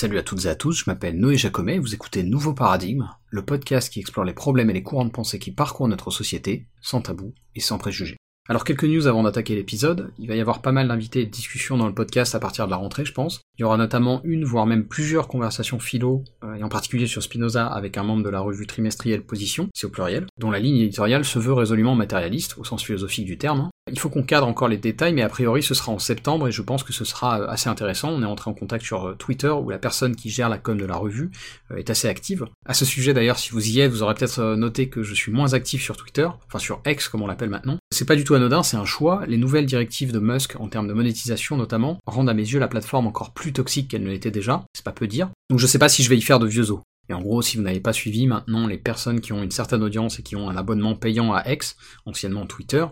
Salut à toutes et à tous, je m'appelle Noé Jacomet et vous écoutez Nouveau Paradigme, le podcast qui explore les problèmes et les courants de pensée qui parcourent notre société, sans tabou et sans préjugés. Alors quelques news avant d'attaquer l'épisode, il va y avoir pas mal d'invités et de discussions dans le podcast à partir de la rentrée je pense. Il y aura notamment une, voire même plusieurs conversations philo, euh, et en particulier sur Spinoza avec un membre de la revue trimestrielle Position, c'est au pluriel, dont la ligne éditoriale se veut résolument matérialiste, au sens philosophique du terme. Il faut qu'on cadre encore les détails, mais a priori ce sera en septembre et je pense que ce sera euh, assez intéressant. On est entré en contact sur euh, Twitter où la personne qui gère la com de la revue est assez active. À ce sujet d'ailleurs, si vous y êtes, vous aurez peut-être noté que je suis moins actif sur Twitter, enfin sur X comme on l'appelle maintenant. C'est pas du tout anodin, c'est un choix. Les nouvelles directives de Musk en termes de monétisation notamment rendent à mes yeux la plateforme encore plus toxique qu'elle ne l'était déjà, c'est pas peu dire. Donc je sais pas si je vais y faire de vieux os. Et en gros, si vous n'avez pas suivi, maintenant, les personnes qui ont une certaine audience et qui ont un abonnement payant à X, anciennement Twitter,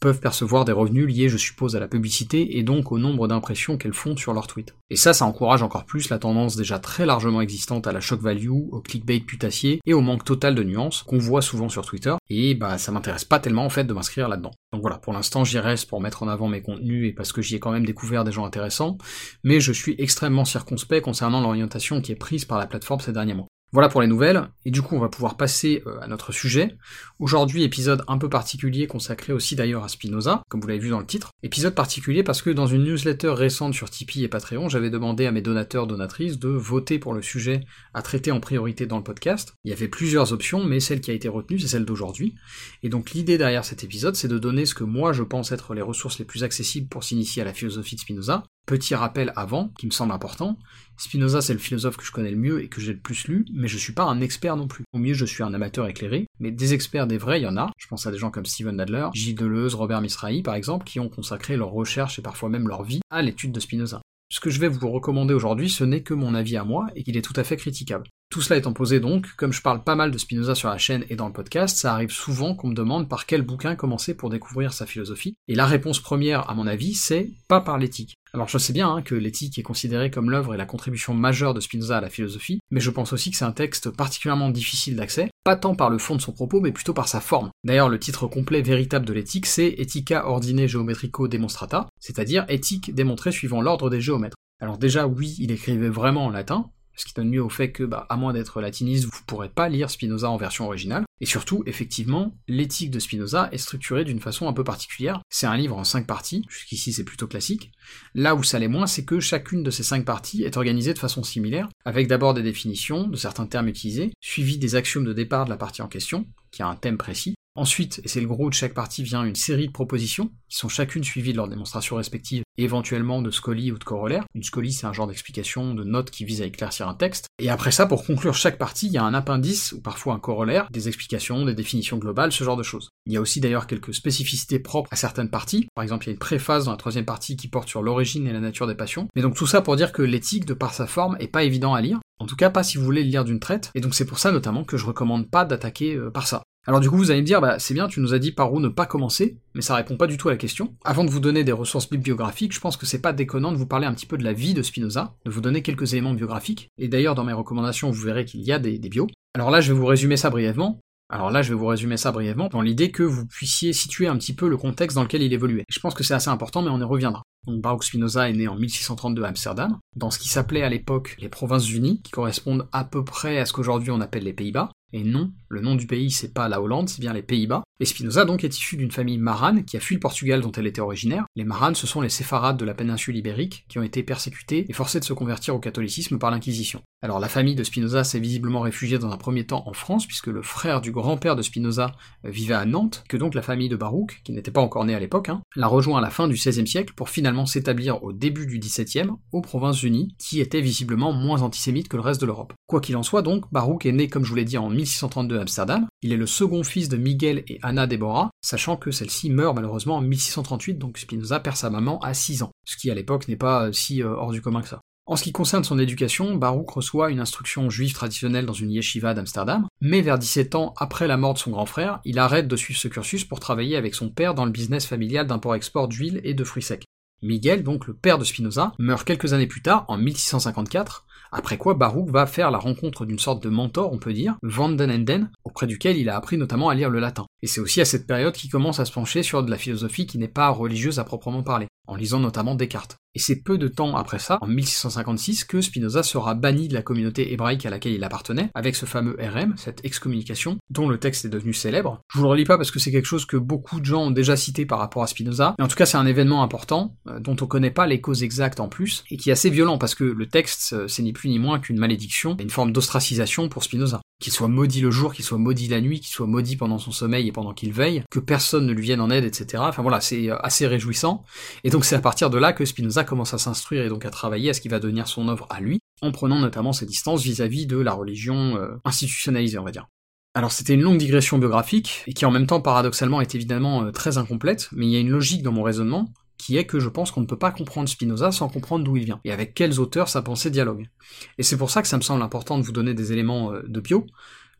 peuvent percevoir des revenus liés, je suppose, à la publicité et donc au nombre d'impressions qu'elles font sur leur tweet. Et ça, ça encourage encore plus la tendance déjà très largement existante à la shock value, au clickbait putassier et au manque total de nuances qu'on voit souvent sur Twitter. Et bah, ça m'intéresse pas tellement en fait de m'inscrire là-dedans. Donc voilà, pour l'instant, j'y reste pour mettre en avant mes contenus et parce que j'y ai quand même découvert des gens intéressants, mais je suis extrêmement circonspect concernant l'orientation qui est prise par la plateforme ces derniers mois. Voilà pour les nouvelles, et du coup on va pouvoir passer euh, à notre sujet. Aujourd'hui épisode un peu particulier consacré aussi d'ailleurs à Spinoza, comme vous l'avez vu dans le titre. Épisode particulier parce que dans une newsletter récente sur Tipeee et Patreon, j'avais demandé à mes donateurs donatrices de voter pour le sujet à traiter en priorité dans le podcast. Il y avait plusieurs options, mais celle qui a été retenue c'est celle d'aujourd'hui. Et donc l'idée derrière cet épisode c'est de donner ce que moi je pense être les ressources les plus accessibles pour s'initier à la philosophie de Spinoza, Petit rappel avant, qui me semble important, Spinoza c'est le philosophe que je connais le mieux et que j'ai le plus lu, mais je suis pas un expert non plus. Au mieux je suis un amateur éclairé, mais des experts des vrais il y en a, je pense à des gens comme Steven Nadler, Gilles Deleuze, Robert Misrahi par exemple, qui ont consacré leur recherche et parfois même leur vie à l'étude de Spinoza. Ce que je vais vous recommander aujourd'hui, ce n'est que mon avis à moi, et qu'il est tout à fait critiquable. Tout cela étant posé donc, comme je parle pas mal de Spinoza sur la chaîne et dans le podcast, ça arrive souvent qu'on me demande par quel bouquin commencer pour découvrir sa philosophie, et la réponse première, à mon avis, c'est pas par l'éthique. Alors je sais bien hein, que l'éthique est considérée comme l'œuvre et la contribution majeure de Spinoza à la philosophie, mais je pense aussi que c'est un texte particulièrement difficile d'accès, pas tant par le fond de son propos, mais plutôt par sa forme. D'ailleurs, le titre complet véritable de l'éthique, c'est Ethica Ordine Geometrico Demonstrata, c'est-à-dire éthique démontrée suivant l'ordre des géomètres. Alors déjà, oui, il écrivait vraiment en latin, ce qui donne mieux au fait que, bah, à moins d'être latiniste, vous ne pourrez pas lire Spinoza en version originale. Et surtout, effectivement, l'éthique de Spinoza est structurée d'une façon un peu particulière. C'est un livre en cinq parties, jusqu'ici c'est plutôt classique. Là où ça l'est moins, c'est que chacune de ces cinq parties est organisée de façon similaire, avec d'abord des définitions de certains termes utilisés, suivi des axiomes de départ de la partie en question, qui a un thème précis, Ensuite, et c'est le gros de chaque partie, vient une série de propositions, qui sont chacune suivies de leurs démonstrations respectives, et éventuellement de scolie ou de corollaire. Une scolie, c'est un genre d'explication, de note qui vise à éclaircir un texte. Et après ça, pour conclure chaque partie, il y a un appendice, ou parfois un corollaire, des explications, des définitions globales, ce genre de choses. Il y a aussi d'ailleurs quelques spécificités propres à certaines parties. Par exemple, il y a une préface dans la troisième partie qui porte sur l'origine et la nature des passions. Mais donc tout ça pour dire que l'éthique, de par sa forme, est pas évident à lire. En tout cas, pas si vous voulez le lire d'une traite. Et donc c'est pour ça notamment que je recommande pas d'attaquer euh, par ça. Alors du coup, vous allez me dire, bah c'est bien, tu nous as dit par où ne pas commencer, mais ça répond pas du tout à la question. Avant de vous donner des ressources bibliographiques, je pense que c'est pas déconnant de vous parler un petit peu de la vie de Spinoza, de vous donner quelques éléments biographiques, et d'ailleurs dans mes recommandations, vous verrez qu'il y a des, des bios. Alors là, je vais vous résumer ça brièvement. Alors là, je vais vous résumer ça brièvement, dans l'idée que vous puissiez situer un petit peu le contexte dans lequel il évoluait. Je pense que c'est assez important, mais on y reviendra. Donc Baruch Spinoza est né en 1632 à Amsterdam, dans ce qui s'appelait à l'époque les Provinces-Unies, qui correspondent à peu près à ce qu'aujourd'hui on appelle les Pays-Bas. Et non, le nom du pays c'est pas la Hollande, c'est bien les Pays-Bas. Et Spinoza donc est issu d'une famille marane qui a fui le Portugal dont elle était originaire. Les maranes ce sont les séfarades de la péninsule ibérique qui ont été persécutés et forcés de se convertir au catholicisme par l'Inquisition. Alors la famille de Spinoza s'est visiblement réfugiée dans un premier temps en France puisque le frère du grand-père de Spinoza euh, vivait à Nantes, que donc la famille de Baruch, qui n'était pas encore née à l'époque, hein, l'a rejoint à la fin du XVIe siècle pour finalement s'établir au début du XVIIe aux Provinces-Unies, qui étaient visiblement moins antisémites que le reste de l'Europe. Quoi qu'il en soit donc, Baruch est né comme je vous l'ai dit en 1632 à Amsterdam, il est le second fils de Miguel et Anna Deborah, sachant que celle-ci meurt malheureusement en 1638, donc Spinoza perd sa maman à 6 ans, ce qui à l'époque n'est pas si euh, hors du commun que ça. En ce qui concerne son éducation, Baruch reçoit une instruction juive traditionnelle dans une yeshiva d'Amsterdam, mais vers 17 ans après la mort de son grand frère, il arrête de suivre ce cursus pour travailler avec son père dans le business familial d'import-export d'huile et de fruits secs. Miguel, donc le père de Spinoza, meurt quelques années plus tard, en 1654, après quoi Baruch va faire la rencontre d'une sorte de mentor, on peut dire, Van den Enden, auprès duquel il a appris notamment à lire le latin. Et c'est aussi à cette période qu'il commence à se pencher sur de la philosophie qui n'est pas religieuse à proprement parler. En lisant notamment Descartes. Et c'est peu de temps après ça, en 1656, que Spinoza sera banni de la communauté hébraïque à laquelle il appartenait, avec ce fameux RM, cette excommunication, dont le texte est devenu célèbre. Je vous le relis pas parce que c'est quelque chose que beaucoup de gens ont déjà cité par rapport à Spinoza, mais en tout cas c'est un événement important, euh, dont on connaît pas les causes exactes en plus, et qui est assez violent parce que le texte, euh, c'est ni plus ni moins qu'une malédiction, une forme d'ostracisation pour Spinoza qu'il soit maudit le jour, qu'il soit maudit la nuit, qu'il soit maudit pendant son sommeil et pendant qu'il veille, que personne ne lui vienne en aide, etc. Enfin voilà, c'est euh, assez réjouissant. Et donc c'est à partir de là que Spinoza commence à s'instruire et donc à travailler à ce qui va devenir son œuvre à lui, en prenant notamment ses distances vis-à-vis de la religion euh, institutionnalisée, on va dire. Alors c'était une longue digression biographique, et qui en même temps paradoxalement est évidemment euh, très incomplète, mais il y a une logique dans mon raisonnement, qui est que je pense qu'on ne peut pas comprendre Spinoza sans comprendre d'où il vient, et avec quels auteurs sa pensée dialogue. Et c'est pour ça que ça me semble important de vous donner des éléments euh, de bio,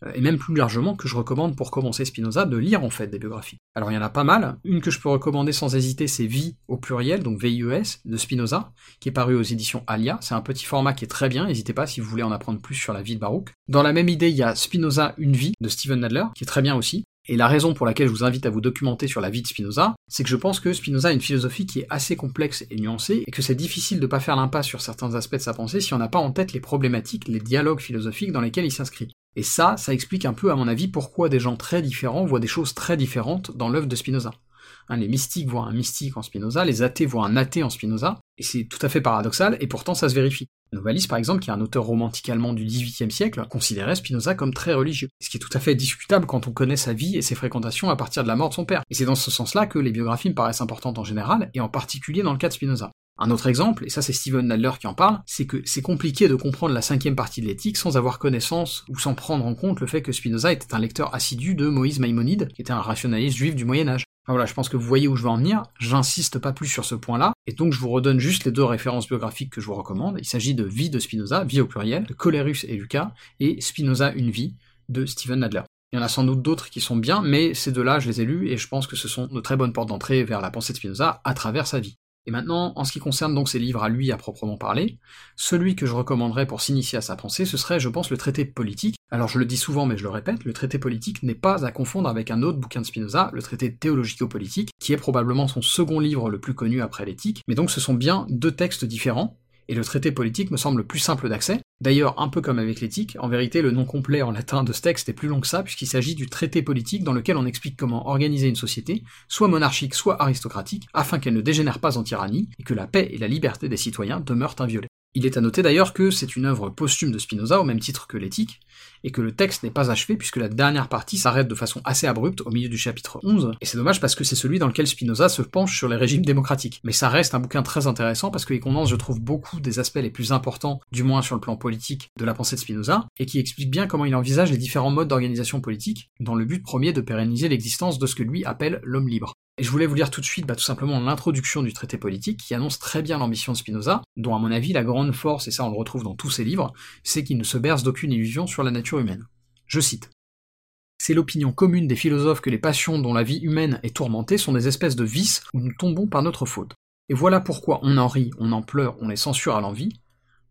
euh, et même plus largement que je recommande pour commencer Spinoza de lire en fait des biographies. Alors il y en a pas mal, une que je peux recommander sans hésiter c'est Vie au pluriel, donc VIES, de Spinoza, qui est paru aux éditions Alia, c'est un petit format qui est très bien, n'hésitez pas si vous voulez en apprendre plus sur la vie de Baruch. Dans la même idée, il y a Spinoza, une vie, de Steven Nadler, qui est très bien aussi, et la raison pour laquelle je vous invite à vous documenter sur la vie de Spinoza, c'est que je pense que Spinoza a une philosophie qui est assez complexe et nuancée, et que c'est difficile de ne pas faire l'impasse sur certains aspects de sa pensée si on n'a pas en tête les problématiques, les dialogues philosophiques dans lesquels il s'inscrit. Et ça, ça explique un peu, à mon avis, pourquoi des gens très différents voient des choses très différentes dans l'œuvre de Spinoza. Hein, les mystiques voient un mystique en Spinoza, les athées voient un athée en Spinoza, et c'est tout à fait paradoxal, et pourtant ça se vérifie. Novalis, par exemple, qui est un auteur romantique allemand du XVIIIe siècle, considérait Spinoza comme très religieux, ce qui est tout à fait discutable quand on connaît sa vie et ses fréquentations à partir de la mort de son père. Et c'est dans ce sens-là que les biographies me paraissent importantes en général, et en particulier dans le cas de Spinoza. Un autre exemple, et ça c'est Steven Nadler qui en parle, c'est que c'est compliqué de comprendre la cinquième partie de l'éthique sans avoir connaissance ou sans prendre en compte le fait que Spinoza était un lecteur assidu de Moïse Maïmonide, qui était un rationaliste juif du Moyen Âge. Voilà, je pense que vous voyez où je veux en venir, j'insiste pas plus sur ce point-là, et donc je vous redonne juste les deux références biographiques que je vous recommande. Il s'agit de Vie de Spinoza, Vie au pluriel, de Colerus et Lucas, et Spinoza, une vie, de Steven Nadler. Il y en a sans doute d'autres qui sont bien, mais ces deux-là, je les ai lus, et je pense que ce sont de très bonnes portes d'entrée vers la pensée de Spinoza à travers sa vie. Et maintenant, en ce qui concerne donc ses livres à lui à proprement parler, celui que je recommanderais pour s'initier à sa pensée, ce serait, je pense, le traité politique. Alors je le dis souvent, mais je le répète, le traité politique n'est pas à confondre avec un autre bouquin de Spinoza, le traité théologico-politique, qui est probablement son second livre le plus connu après l'éthique, mais donc ce sont bien deux textes différents, et le traité politique me semble plus simple d'accès. D'ailleurs, un peu comme avec l'éthique, en vérité le nom complet en latin de ce texte est plus long que ça, puisqu'il s'agit du traité politique dans lequel on explique comment organiser une société, soit monarchique, soit aristocratique, afin qu'elle ne dégénère pas en tyrannie, et que la paix et la liberté des citoyens demeurent inviolées. Il est à noter d'ailleurs que c'est une œuvre posthume de Spinoza au même titre que l'éthique, et que le texte n'est pas achevé puisque la dernière partie s'arrête de façon assez abrupte au milieu du chapitre 11, et c'est dommage parce que c'est celui dans lequel Spinoza se penche sur les régimes démocratiques. Mais ça reste un bouquin très intéressant parce qu'il condense, je trouve, beaucoup des aspects les plus importants, du moins sur le plan politique, de la pensée de Spinoza, et qui explique bien comment il envisage les différents modes d'organisation politique, dans le but premier de pérenniser l'existence de ce que lui appelle l'homme libre. Et je voulais vous lire tout de suite bah, tout simplement l'introduction du traité politique qui annonce très bien l'ambition de Spinoza, dont à mon avis la grande force, et ça on le retrouve dans tous ses livres, c'est qu'il ne se berce d'aucune illusion sur la nature humaine. Je cite. C'est l'opinion commune des philosophes que les passions dont la vie humaine est tourmentée sont des espèces de vices où nous tombons par notre faute. Et voilà pourquoi on en rit, on en pleure, on les censure à l'envie.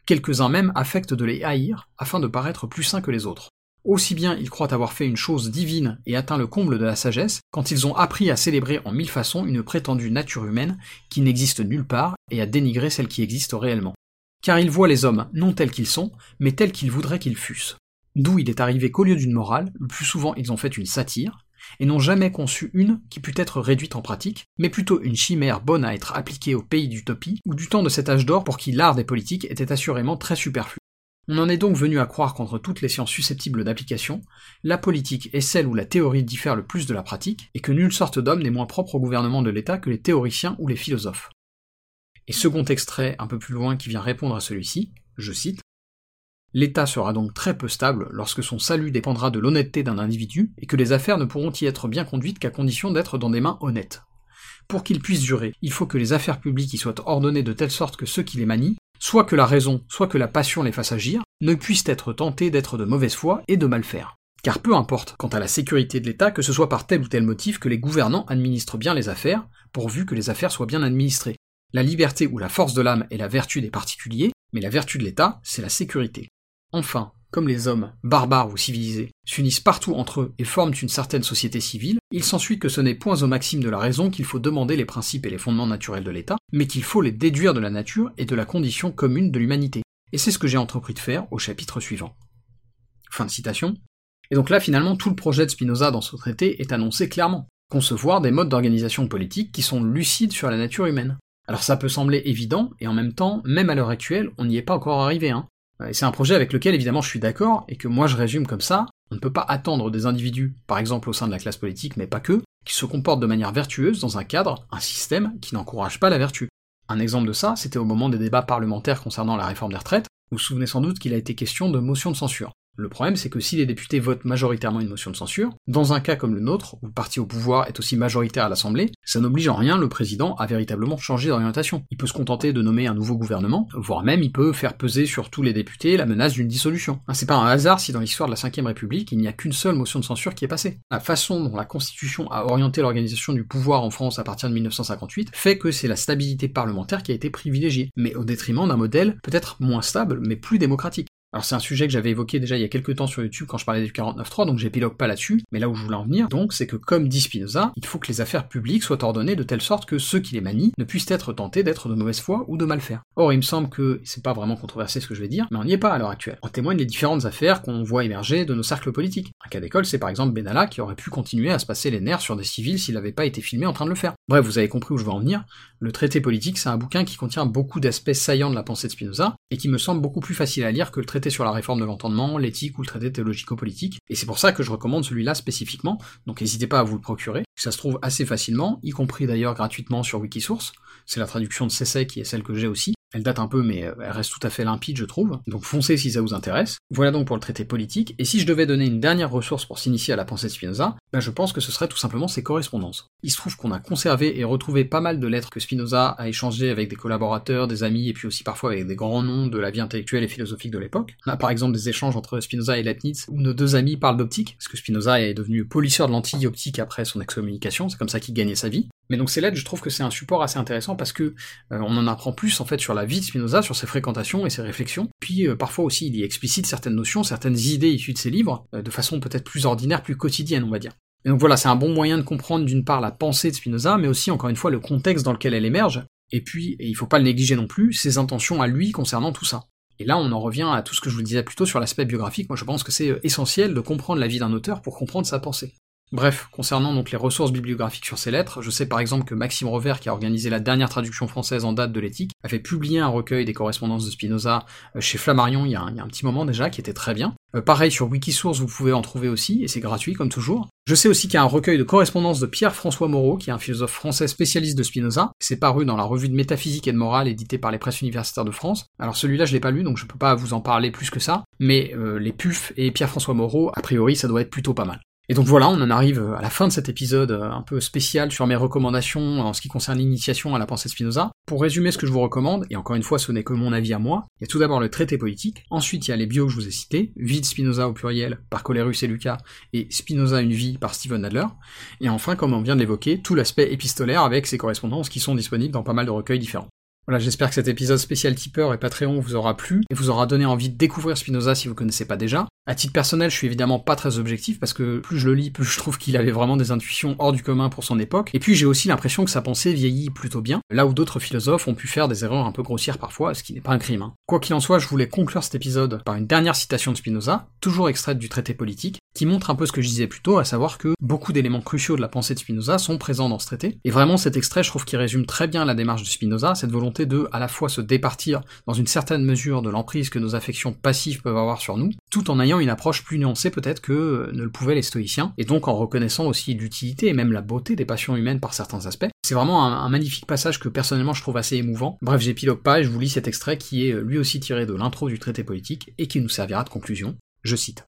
Quelques-uns même affectent de les haïr afin de paraître plus sains que les autres. Aussi bien ils croient avoir fait une chose divine et atteint le comble de la sagesse, quand ils ont appris à célébrer en mille façons une prétendue nature humaine qui n'existe nulle part et à dénigrer celle qui existe réellement. Car ils voient les hommes non tels qu'ils sont, mais tels qu'ils voudraient qu'ils fussent. D'où il est arrivé qu'au lieu d'une morale, le plus souvent ils ont fait une satire, et n'ont jamais conçu une qui pût être réduite en pratique, mais plutôt une chimère bonne à être appliquée au pays d'utopie, ou du temps de cet âge d'or pour qui l'art des politiques était assurément très superflu. On en est donc venu à croire qu'entre toutes les sciences susceptibles d'application, la politique est celle où la théorie diffère le plus de la pratique, et que nulle sorte d'homme n'est moins propre au gouvernement de l'État que les théoriciens ou les philosophes. Et second extrait un peu plus loin qui vient répondre à celui-ci, je cite, L'État sera donc très peu stable lorsque son salut dépendra de l'honnêteté d'un individu et que les affaires ne pourront y être bien conduites qu'à condition d'être dans des mains honnêtes. Pour qu'ils puissent durer, il faut que les affaires publiques y soient ordonnées de telle sorte que ceux qui les manient soit que la raison, soit que la passion les fasse agir, ne puissent être tentés d'être de mauvaise foi et de mal faire. Car peu importe, quant à la sécurité de l'État, que ce soit par tel ou tel motif que les gouvernants administrent bien les affaires, pourvu que les affaires soient bien administrées. La liberté ou la force de l'âme est la vertu des particuliers, mais la vertu de l'État, c'est la sécurité. Enfin, comme les hommes, barbares ou civilisés, s'unissent partout entre eux et forment une certaine société civile, il s'ensuit que ce n'est point aux maximes de la raison qu'il faut demander les principes et les fondements naturels de l'État, mais qu'il faut les déduire de la nature et de la condition commune de l'humanité. Et c'est ce que j'ai entrepris de faire au chapitre suivant. Fin de citation. Et donc là, finalement, tout le projet de Spinoza dans ce traité est annoncé clairement. Concevoir des modes d'organisation politique qui sont lucides sur la nature humaine. Alors ça peut sembler évident, et en même temps, même à l'heure actuelle, on n'y est pas encore arrivé. Hein. Et c'est un projet avec lequel évidemment je suis d'accord, et que moi je résume comme ça, on ne peut pas attendre des individus, par exemple au sein de la classe politique, mais pas que, qui se comportent de manière vertueuse dans un cadre, un système qui n'encourage pas la vertu. Un exemple de ça, c'était au moment des débats parlementaires concernant la réforme des retraites, vous vous souvenez sans doute qu'il a été question de motion de censure. Le problème, c'est que si les députés votent majoritairement une motion de censure, dans un cas comme le nôtre, où le parti au pouvoir est aussi majoritaire à l'Assemblée, ça n'oblige en rien le président à véritablement changer d'orientation. Il peut se contenter de nommer un nouveau gouvernement, voire même il peut faire peser sur tous les députés la menace d'une dissolution. Hein, c'est pas un hasard si dans l'histoire de la Ve République, il n'y a qu'une seule motion de censure qui est passée. La façon dont la Constitution a orienté l'organisation du pouvoir en France à partir de 1958 fait que c'est la stabilité parlementaire qui a été privilégiée, mais au détriment d'un modèle peut-être moins stable, mais plus démocratique. Alors c'est un sujet que j'avais évoqué déjà il y a quelques temps sur YouTube quand je parlais du 49.3, donc j'épilogue pas là-dessus, mais là où je voulais en venir, donc, c'est que comme dit Spinoza, il faut que les affaires publiques soient ordonnées de telle sorte que ceux qui les manient ne puissent être tentés d'être de mauvaise foi ou de mal faire. Or il me semble que, c'est pas vraiment controversé ce que je vais dire, mais on n'y est pas à l'heure actuelle. En témoignent les différentes affaires qu'on voit émerger de nos cercles politiques. Un cas d'école, c'est par exemple Benalla qui aurait pu continuer à se passer les nerfs sur des civils s'il n'avait pas été filmé en train de le faire. Bref, vous avez compris où je veux en venir, le traité politique c'est un bouquin qui contient beaucoup d'aspects saillants de la pensée de Spinoza, et qui me semble beaucoup plus facile à lire que le traité sur la réforme de l'éthique ou le traité théologico-politique, et c'est pour ça que je recommande celui-là spécifiquement, donc n'hésitez pas à vous le procurer, ça se trouve assez facilement, y compris d'ailleurs gratuitement sur Wikisource, c'est la traduction de Cessay qui est celle que j'ai aussi, elle date un peu, mais euh, elle reste tout à fait limpide, je trouve. Donc foncez si ça vous intéresse. Voilà donc pour le traité politique. Et si je devais donner une dernière ressource pour s'initier à la pensée de Spinoza, ben je pense que ce serait tout simplement ses correspondances. Il se trouve qu'on a conservé et retrouvé pas mal de lettres que Spinoza a échangées avec des collaborateurs, des amis, et puis aussi parfois avec des grands noms de la vie intellectuelle et philosophique de l'époque. On a par exemple des échanges entre Spinoza et Leibniz, où nos deux amis parlent d'optique, parce que Spinoza est devenu polisseur de lentilles optiques après son excommunication, c'est comme ça qu'il gagnait sa vie. Mais donc ces lettres, je trouve que c'est un support assez intéressant parce que euh, on en apprend plus en fait sur la vie de Spinoza, sur ses fréquentations et ses réflexions. Puis euh, parfois aussi il y explicite certaines notions, certaines idées issues de ses livres, euh, de façon peut-être plus ordinaire, plus quotidienne, on va dire. Et donc voilà, c'est un bon moyen de comprendre d'une part la pensée de Spinoza, mais aussi encore une fois le contexte dans lequel elle émerge, et puis, et il faut pas le négliger non plus, ses intentions à lui concernant tout ça. Et là, on en revient à tout ce que je vous disais plus tôt sur l'aspect biographique. Moi, je pense que c'est essentiel de comprendre la vie d'un auteur pour comprendre sa pensée. Bref, concernant donc les ressources bibliographiques sur ces lettres, je sais par exemple que Maxime Revers, qui a organisé la dernière traduction française en date de l'éthique, avait publié un recueil des correspondances de Spinoza euh, chez Flammarion il y, a un, petit moment déjà, qui était très bien. Euh, pareil sur Wikisource, vous pouvez en trouver aussi, et c'est gratuit comme toujours. Je sais aussi qu'il y a un recueil de correspondances de Pierre-François Moreau, qui est un philosophe français spécialiste de Spinoza. C'est paru dans la revue de métaphysique et de morale éditée par les presses universitaires de France. Alors celui-là je l'ai pas lu, donc je peux pas vous en parler plus que ça, mais euh, les PUF et Pierre-François Moreau, a priori ça doit être plutôt pas mal. Et donc voilà, on en arrive à la fin de cet épisode euh, un peu spécial sur mes recommandations en ce qui concerne l'initiation à la pensée de Spinoza. Pour résumer ce que je vous recommande, et encore une fois ce n'est que mon avis à moi, il y a tout d'abord le traité politique, ensuite il y a les bios que je vous ai cités, Vie Spinoza au pluriel par Colerus et Lucas, et Spinoza une vie par Steven Adler, et enfin comme on vient de l'évoquer, tout l'aspect épistolaire avec ses correspondances qui sont disponibles dans pas mal de recueils différents. Voilà, j'espère que cet épisode spécial tipeur et Patreon vous aura plu et vous aura donné envie de découvrir Spinoza si vous connaissez pas déjà. À titre personnel, je suis évidemment pas très objectif parce que plus je le lis, plus je trouve qu'il avait vraiment des intuitions hors du commun pour son époque. Et puis j'ai aussi l'impression que sa pensée vieillit plutôt bien, là où d'autres philosophes ont pu faire des erreurs un peu grossières parfois, ce qui n'est pas un crime. Hein. Quoi qu'il en soit, je voulais conclure cet épisode par une dernière citation de Spinoza, toujours extraite du traité politique, qui montre un peu ce que je disais plus tôt, à savoir que beaucoup d'éléments cruciaux de la pensée de Spinoza sont présents dans ce traité. Et vraiment cet extrait, je trouve qu'il résume très bien la démarche de Spinoza, cette volonté de à la fois se départir dans une certaine mesure de l'emprise que nos affections passives peuvent avoir sur nous, tout en ayant une approche plus nuancée peut-être que ne le pouvaient les stoïciens, et donc en reconnaissant aussi l'utilité et même la beauté des passions humaines par certains aspects. C'est vraiment un, magnifique passage que personnellement je trouve assez émouvant. Bref, j'épilogue pas et je vous lis cet extrait qui est lui aussi tiré de l'intro du traité politique et qui nous servira de conclusion. Je cite.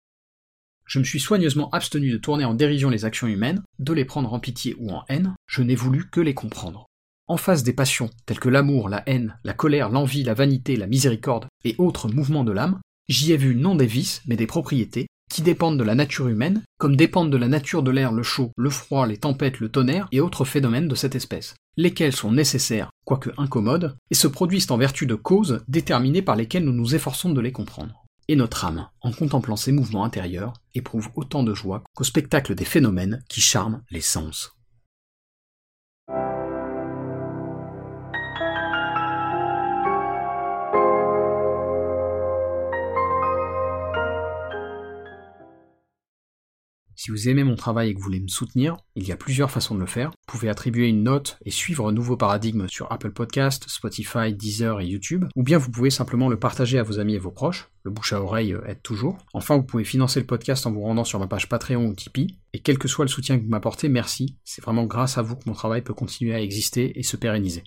Je me suis soigneusement abstenu de tourner en dérision les actions humaines, de les prendre en pitié ou en haine, je n'ai voulu que les comprendre. En face des passions telles que l'amour, la haine, la colère, l'envie, la vanité, la miséricorde et autres mouvements de l'âme, j'y ai vu non des vices, mais des propriétés, qui dépendent de la nature humaine, comme dépendent de la nature de l'air le chaud, le froid, les tempêtes, le tonnerre et autres phénomènes de cette espèce, lesquels sont nécessaires, quoique incommodes, et se produisent en vertu de causes déterminées par lesquelles nous nous efforçons de les comprendre. et notre âme, en contemplant ces mouvements intérieurs, éprouve autant de joie qu'au spectacle des phénomènes qui charment les sens. Si vous aimez mon travail et que vous voulez me soutenir, il y a plusieurs façons de le faire. Vous pouvez attribuer une note et suivre un nouveau paradigme sur Apple Podcast, Spotify, Deezer et YouTube, ou bien vous pouvez simplement le partager à vos amis et vos proches. Le bouche à oreille euh, aide toujours. Enfin, vous pouvez financer le podcast en vous rendant sur ma page Patreon ou Tipeee. Et quel que soit le soutien que vous m'apportez, merci. C'est vraiment grâce à vous que mon travail peut continuer à exister et se pérenniser.